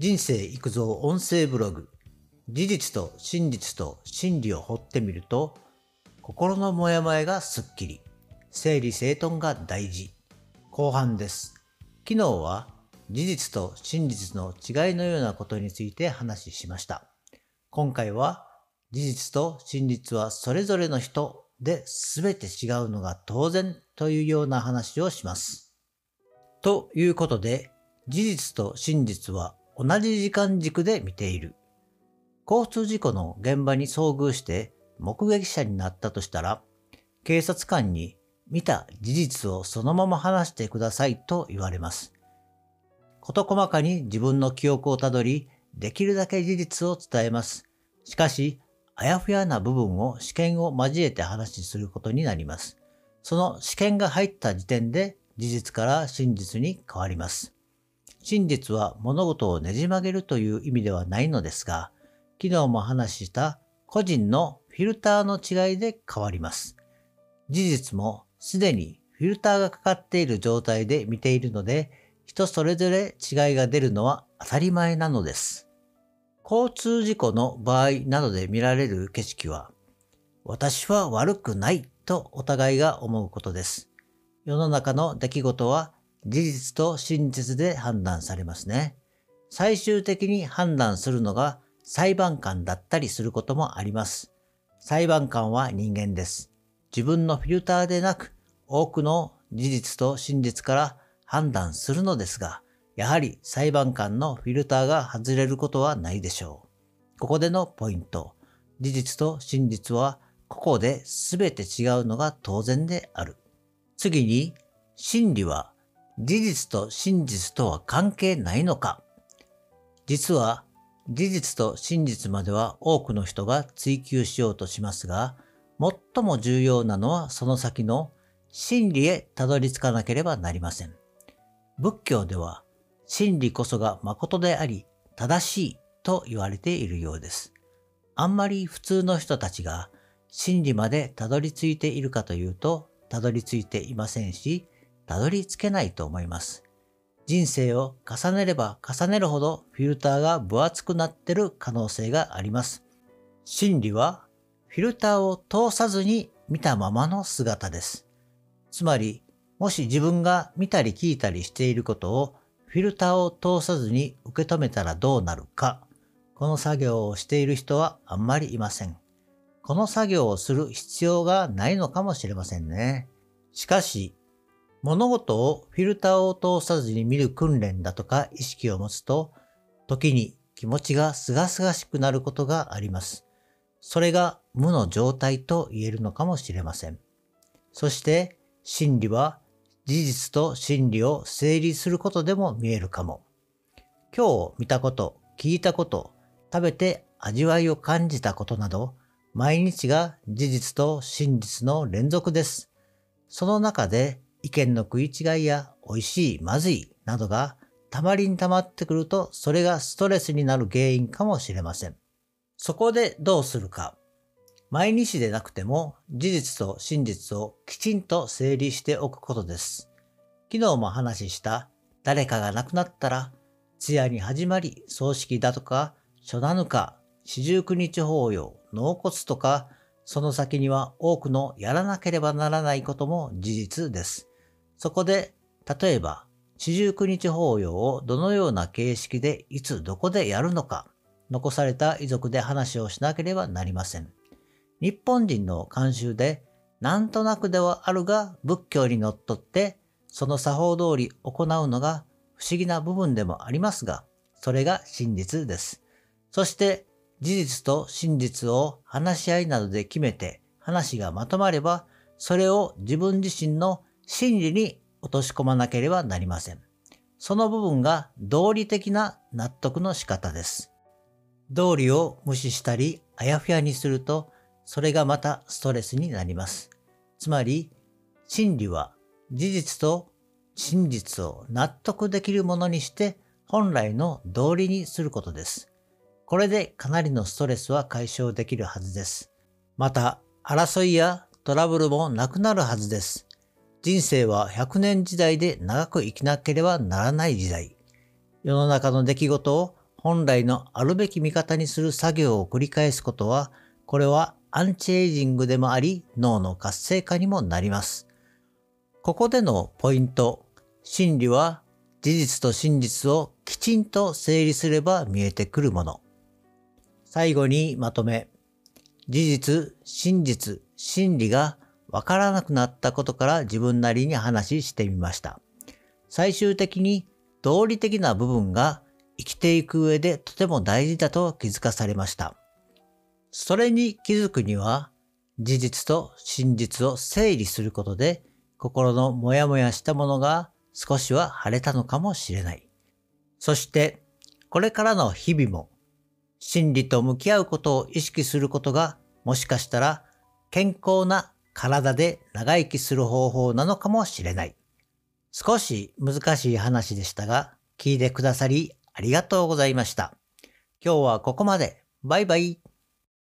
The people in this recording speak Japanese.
人生育造音声ブログ。事実と真実と真理を掘ってみると心のモヤモヤがすっきり整理整頓が大事。後半です。昨日は事実と真実の違いのようなことについて話しました。今回は事実と真実はそれぞれの人で全て違うのが当然というような話をします。ということで事実と真実は同じ時間軸で見ている。交通事故の現場に遭遇して目撃者になったとしたら、警察官に見た事実をそのまま話してくださいと言われます。事細かに自分の記憶をたどり、できるだけ事実を伝えます。しかし、あやふやな部分を試験を交えて話しすることになります。その試験が入った時点で事実から真実に変わります。真実は物事をねじ曲げるという意味ではないのですが、昨日も話した個人のフィルターの違いで変わります。事実もすでにフィルターがかかっている状態で見ているので、人それぞれ違いが出るのは当たり前なのです。交通事故の場合などで見られる景色は、私は悪くないとお互いが思うことです。世の中の出来事は事実と真実で判断されますね。最終的に判断するのが裁判官だったりすることもあります。裁判官は人間です。自分のフィルターでなく多くの事実と真実から判断するのですが、やはり裁判官のフィルターが外れることはないでしょう。ここでのポイント。事実と真実はここで全て違うのが当然である。次に、真理は事実と真実とは関係ないのか？実は事実と真実までは多くの人が追求しようとしますが、最も重要なのはその先の真理へたどり着かなければなりません。仏教では真理こそが誠であり正しいと言われているようです。あんまり普通の人たちが真理までたどり着いているかというとたどり着いていませんし、たどり着けないと思います。人生を重ねれば重ねるほどフィルターが分厚くなってる可能性があります。真理はフィルターを通さずに見たままの姿です。つまり、もし自分が見たり聞いたりしていることをフィルターを通さずに受け止めたらどうなるか、この作業をしている人はあんまりいません。この作業をする必要がないのかもしれませんね。しかし、物事をフィルターを通さずに見る訓練だとか意識を持つと、時に気持ちがすがすがしくなることがあります。それが無の状態と言えるのかもしれません。そして真理は事実と真理を整理することでも見えるかも。今日見たこと、聞いたこと、食べて味わいを感じたことなど、毎日が事実と真実の連続です。その中で意見の食い違いや美味しい、まずいなどがたまりに溜まってくるとそれがストレスになる原因かもしれません。そこでどうするか。毎日でなくても事実と真実をきちんと整理しておくことです。昨日も話した誰かが亡くなったら通夜に始まり葬式だとか初七日、四十九日法要、納骨とかその先には多くのやらなければならないことも事実です。そこで、例えば、四十九日法要をどのような形式でいつどこでやるのか、残された遺族で話をしなければなりません。日本人の慣習で、なんとなくではあるが仏教にのっとって、その作法通り行うのが不思議な部分でもありますが、それが真実です。そして事実と真実を話し合いなどで決めて話がまとまれば、それを自分自身の真理に落とし込まなければなりません。その部分が道理的な納得の仕方です。道理を無視したりあやふやにすると、それがまたストレスになります。つまり、真理は事実と真実を納得できるものにして本来の道理にすることです。これでかなりのストレスは解消できるはずです。また、争いやトラブルもなくなるはずです。人生は100年時代で長く生きなければならない時代。世の中の出来事を本来のあるべき見方にする作業を繰り返すことは、これはアンチエイジングでもあり、脳の活性化にもなります。ここでのポイント、心理は事実と真実をきちんと整理すれば見えてくるもの。最後にまとめ、事実、真実、真理がわからなくなったことから自分なりに話してみました。最終的に道理的な部分が生きていく上でとても大事だと気づかされました。それに気づくには、事実と真実を整理することで、心のモヤモヤしたものが少しは晴れたのかもしれない。そして、これからの日々も、真理と向き合うことを意識することが、もしかしたら健康な体で長生きする方法なのかもしれない。少し難しい話でしたが、聞いてくださりありがとうございました。今日はここまで。バイバイ。